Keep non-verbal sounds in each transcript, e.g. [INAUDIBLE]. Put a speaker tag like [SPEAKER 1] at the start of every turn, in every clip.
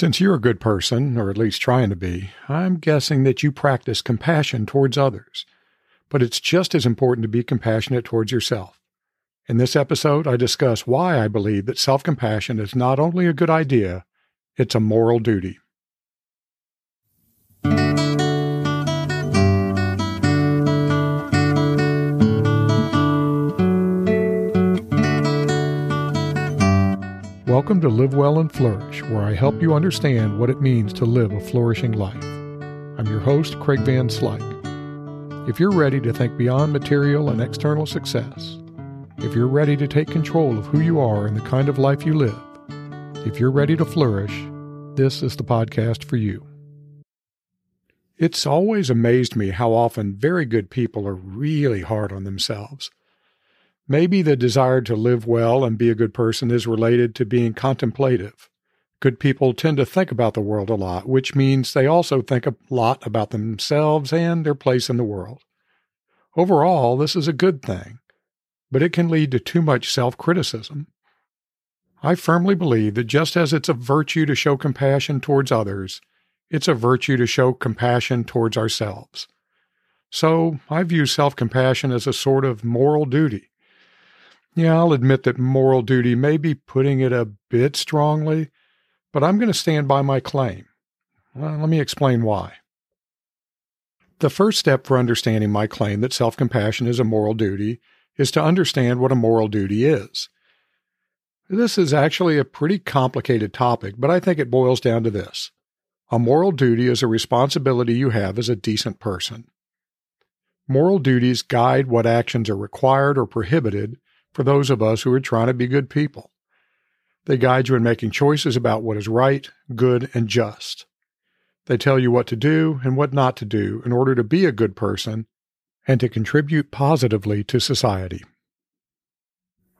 [SPEAKER 1] Since you're a good person, or at least trying to be, I'm guessing that you practice compassion towards others. But it's just as important to be compassionate towards yourself. In this episode, I discuss why I believe that self compassion is not only a good idea, it's a moral duty. Welcome to Live Well and Flourish, where I help you understand what it means to live a flourishing life. I'm your host, Craig Van Slyke. If you're ready to think beyond material and external success, if you're ready to take control of who you are and the kind of life you live, if you're ready to flourish, this is the podcast for you. It's always amazed me how often very good people are really hard on themselves. Maybe the desire to live well and be a good person is related to being contemplative. Good people tend to think about the world a lot, which means they also think a lot about themselves and their place in the world. Overall, this is a good thing, but it can lead to too much self criticism. I firmly believe that just as it's a virtue to show compassion towards others, it's a virtue to show compassion towards ourselves. So I view self compassion as a sort of moral duty. Yeah, I'll admit that moral duty may be putting it a bit strongly, but I'm going to stand by my claim. Well, let me explain why. The first step for understanding my claim that self compassion is a moral duty is to understand what a moral duty is. This is actually a pretty complicated topic, but I think it boils down to this. A moral duty is a responsibility you have as a decent person. Moral duties guide what actions are required or prohibited for those of us who are trying to be good people. They guide you in making choices about what is right, good, and just. They tell you what to do and what not to do in order to be a good person and to contribute positively to society.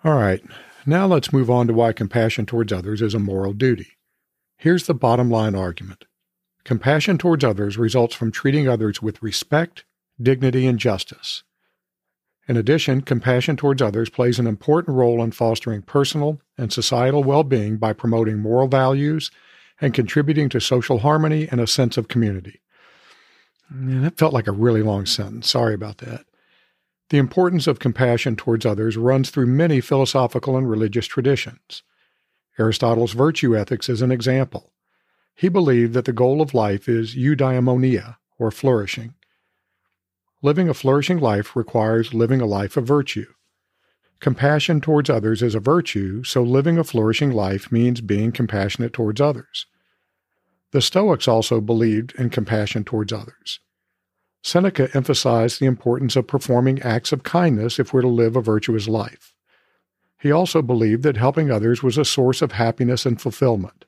[SPEAKER 1] All right, now let's move on to why compassion towards others is a moral duty. Here's the bottom line argument compassion towards others results from treating others with respect, dignity, and justice. In addition, compassion towards others plays an important role in fostering personal and societal well being by promoting moral values and contributing to social harmony and a sense of community. And that felt like a really long sentence. Sorry about that. The importance of compassion towards others runs through many philosophical and religious traditions. Aristotle's virtue ethics is an example. He believed that the goal of life is eudaimonia, or flourishing. Living a flourishing life requires living a life of virtue. Compassion towards others is a virtue, so living a flourishing life means being compassionate towards others. The Stoics also believed in compassion towards others. Seneca emphasized the importance of performing acts of kindness if we're to live a virtuous life. He also believed that helping others was a source of happiness and fulfillment.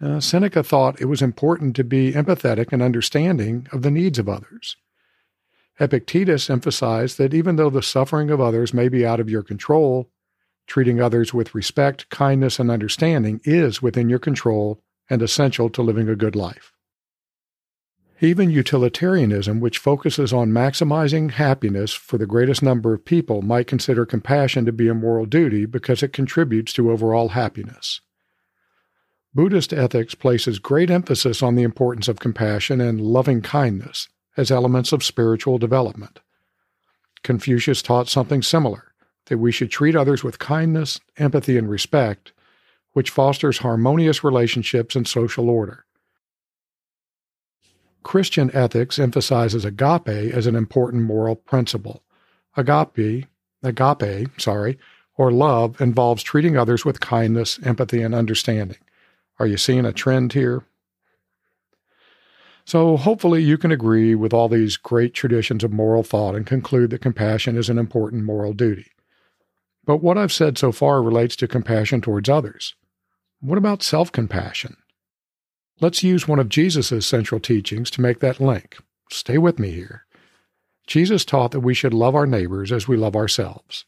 [SPEAKER 1] Uh, Seneca thought it was important to be empathetic and understanding of the needs of others. Epictetus emphasized that even though the suffering of others may be out of your control, treating others with respect, kindness, and understanding is within your control and essential to living a good life. Even utilitarianism, which focuses on maximizing happiness for the greatest number of people, might consider compassion to be a moral duty because it contributes to overall happiness. Buddhist ethics places great emphasis on the importance of compassion and loving kindness, as elements of spiritual development. Confucius taught something similar that we should treat others with kindness, empathy, and respect, which fosters harmonious relationships and social order. Christian ethics emphasizes agape as an important moral principle. Agape, agape, sorry, or love involves treating others with kindness, empathy, and understanding. Are you seeing a trend here? So, hopefully, you can agree with all these great traditions of moral thought and conclude that compassion is an important moral duty. But what I've said so far relates to compassion towards others. What about self compassion? Let's use one of Jesus' central teachings to make that link. Stay with me here. Jesus taught that we should love our neighbors as we love ourselves.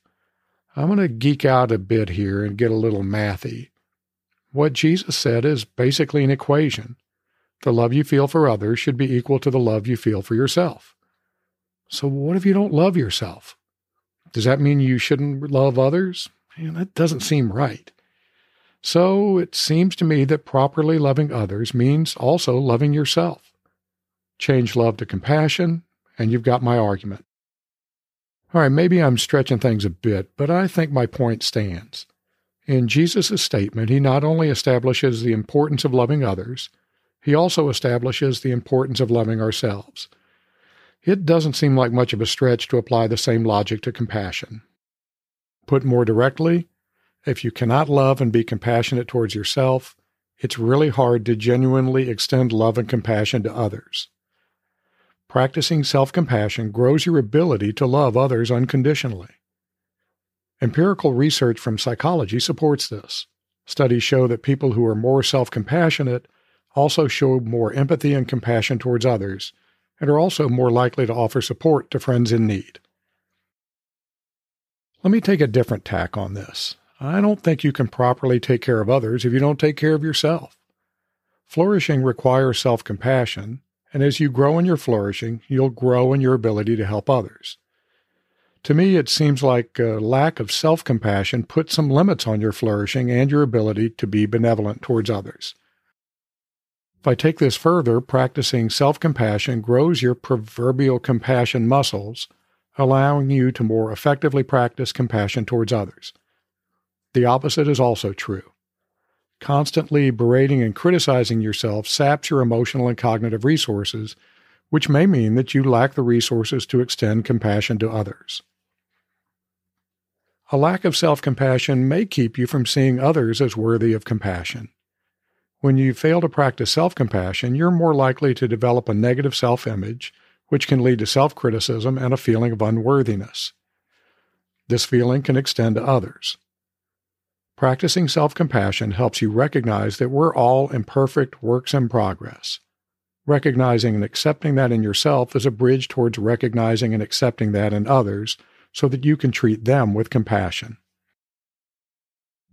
[SPEAKER 1] I'm going to geek out a bit here and get a little mathy. What Jesus said is basically an equation the love you feel for others should be equal to the love you feel for yourself. So, what if you don't love yourself? Does that mean you shouldn't love others? Man, that doesn't seem right. So it seems to me that properly loving others means also loving yourself. Change love to compassion, and you've got my argument. All right, maybe I'm stretching things a bit, but I think my point stands. In Jesus' statement, he not only establishes the importance of loving others, he also establishes the importance of loving ourselves. It doesn't seem like much of a stretch to apply the same logic to compassion. Put more directly, if you cannot love and be compassionate towards yourself, it's really hard to genuinely extend love and compassion to others. Practicing self compassion grows your ability to love others unconditionally. Empirical research from psychology supports this. Studies show that people who are more self compassionate also show more empathy and compassion towards others and are also more likely to offer support to friends in need. Let me take a different tack on this. I don't think you can properly take care of others if you don't take care of yourself. Flourishing requires self compassion, and as you grow in your flourishing, you'll grow in your ability to help others. To me, it seems like a lack of self compassion puts some limits on your flourishing and your ability to be benevolent towards others. If I take this further, practicing self compassion grows your proverbial compassion muscles, allowing you to more effectively practice compassion towards others. The opposite is also true. Constantly berating and criticizing yourself saps your emotional and cognitive resources, which may mean that you lack the resources to extend compassion to others. A lack of self compassion may keep you from seeing others as worthy of compassion. When you fail to practice self compassion, you're more likely to develop a negative self image, which can lead to self criticism and a feeling of unworthiness. This feeling can extend to others. Practicing self compassion helps you recognize that we're all imperfect works in progress. Recognizing and accepting that in yourself is a bridge towards recognizing and accepting that in others so that you can treat them with compassion.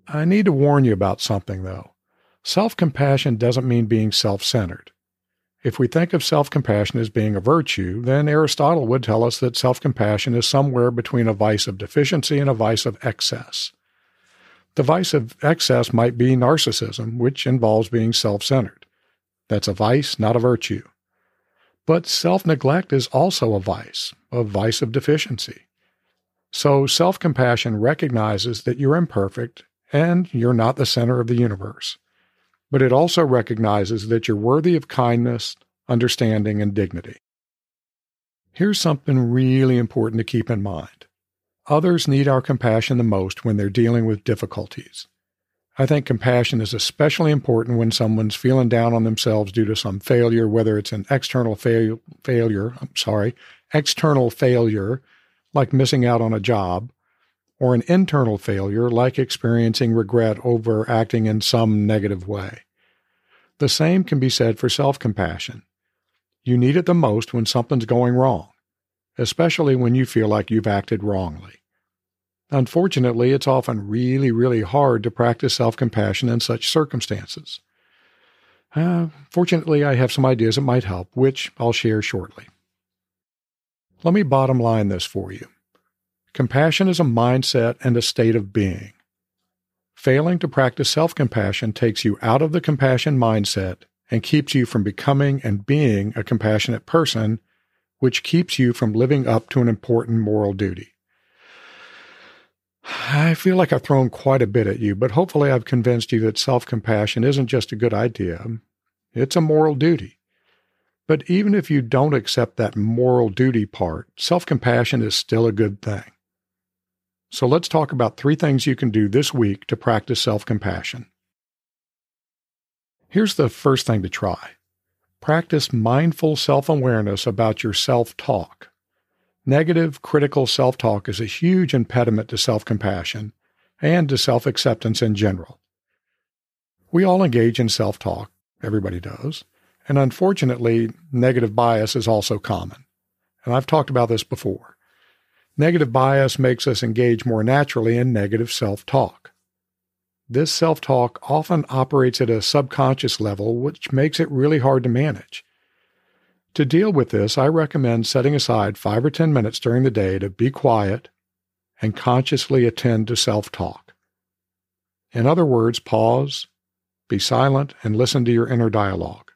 [SPEAKER 1] I need to warn you about something, though. Self compassion doesn't mean being self centered. If we think of self compassion as being a virtue, then Aristotle would tell us that self compassion is somewhere between a vice of deficiency and a vice of excess. The vice of excess might be narcissism, which involves being self centered. That's a vice, not a virtue. But self neglect is also a vice, a vice of deficiency. So self compassion recognizes that you're imperfect and you're not the center of the universe but it also recognizes that you're worthy of kindness, understanding, and dignity. Here's something really important to keep in mind. Others need our compassion the most when they're dealing with difficulties. I think compassion is especially important when someone's feeling down on themselves due to some failure, whether it's an external fail- failure, I'm sorry, external failure, like missing out on a job, or an internal failure like experiencing regret over acting in some negative way. The same can be said for self compassion. You need it the most when something's going wrong, especially when you feel like you've acted wrongly. Unfortunately, it's often really, really hard to practice self compassion in such circumstances. Uh, fortunately, I have some ideas that might help, which I'll share shortly. Let me bottom line this for you. Compassion is a mindset and a state of being. Failing to practice self compassion takes you out of the compassion mindset and keeps you from becoming and being a compassionate person, which keeps you from living up to an important moral duty. [SIGHS] I feel like I've thrown quite a bit at you, but hopefully I've convinced you that self compassion isn't just a good idea, it's a moral duty. But even if you don't accept that moral duty part, self compassion is still a good thing. So let's talk about three things you can do this week to practice self compassion. Here's the first thing to try practice mindful self awareness about your self talk. Negative, critical self talk is a huge impediment to self compassion and to self acceptance in general. We all engage in self talk, everybody does, and unfortunately, negative bias is also common. And I've talked about this before. Negative bias makes us engage more naturally in negative self talk. This self talk often operates at a subconscious level, which makes it really hard to manage. To deal with this, I recommend setting aside five or 10 minutes during the day to be quiet and consciously attend to self talk. In other words, pause, be silent, and listen to your inner dialogue.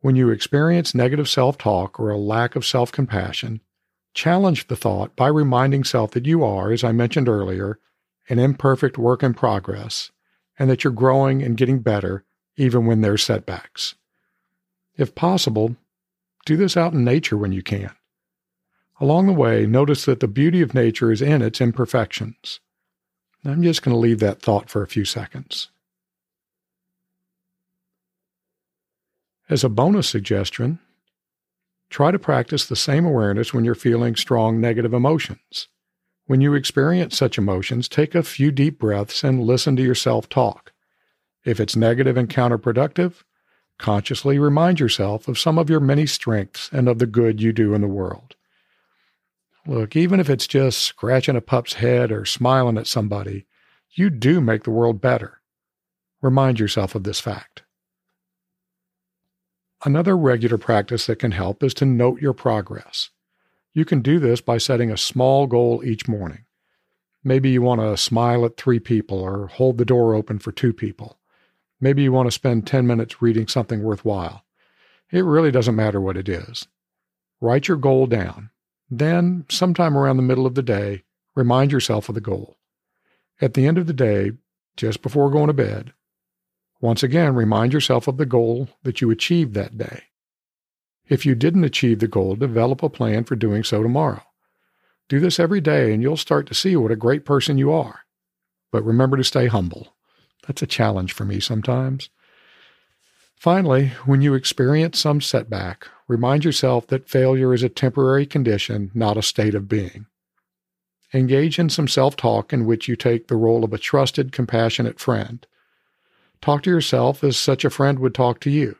[SPEAKER 1] When you experience negative self talk or a lack of self compassion, challenge the thought by reminding self that you are, as I mentioned earlier, an imperfect work in progress and that you're growing and getting better even when there's setbacks. If possible, do this out in nature when you can. Along the way, notice that the beauty of nature is in its imperfections. I'm just going to leave that thought for a few seconds. As a bonus suggestion, try to practice the same awareness when you're feeling strong negative emotions. When you experience such emotions, take a few deep breaths and listen to yourself talk. If it's negative and counterproductive, consciously remind yourself of some of your many strengths and of the good you do in the world. Look, even if it's just scratching a pup's head or smiling at somebody, you do make the world better. Remind yourself of this fact. Another regular practice that can help is to note your progress. You can do this by setting a small goal each morning. Maybe you want to smile at three people or hold the door open for two people. Maybe you want to spend 10 minutes reading something worthwhile. It really doesn't matter what it is. Write your goal down then, sometime around the middle of the day, remind yourself of the goal. At the end of the day, just before going to bed, once again remind yourself of the goal that you achieved that day. If you didn't achieve the goal, develop a plan for doing so tomorrow. Do this every day and you'll start to see what a great person you are. But remember to stay humble. That's a challenge for me sometimes. Finally, when you experience some setback, remind yourself that failure is a temporary condition, not a state of being. Engage in some self talk in which you take the role of a trusted, compassionate friend. Talk to yourself as such a friend would talk to you.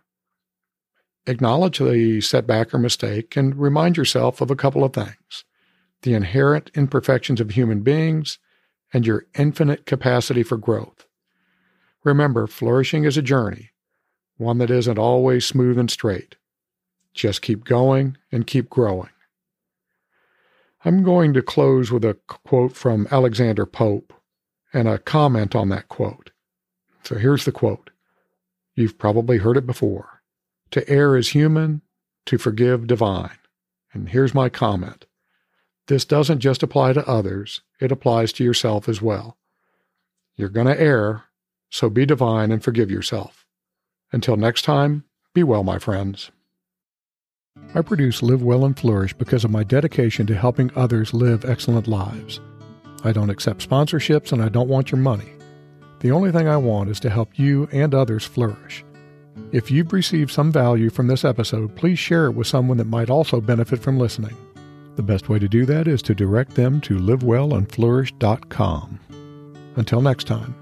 [SPEAKER 1] Acknowledge the setback or mistake and remind yourself of a couple of things the inherent imperfections of human beings and your infinite capacity for growth. Remember, flourishing is a journey one that isn't always smooth and straight. Just keep going and keep growing. I'm going to close with a quote from Alexander Pope and a comment on that quote. So here's the quote. You've probably heard it before. To err is human, to forgive divine. And here's my comment. This doesn't just apply to others, it applies to yourself as well. You're going to err, so be divine and forgive yourself. Until next time, be well, my friends. I produce Live Well and Flourish because of my dedication to helping others live excellent lives. I don't accept sponsorships and I don't want your money. The only thing I want is to help you and others flourish. If you've received some value from this episode, please share it with someone that might also benefit from listening. The best way to do that is to direct them to livewellandflourish.com. Until next time.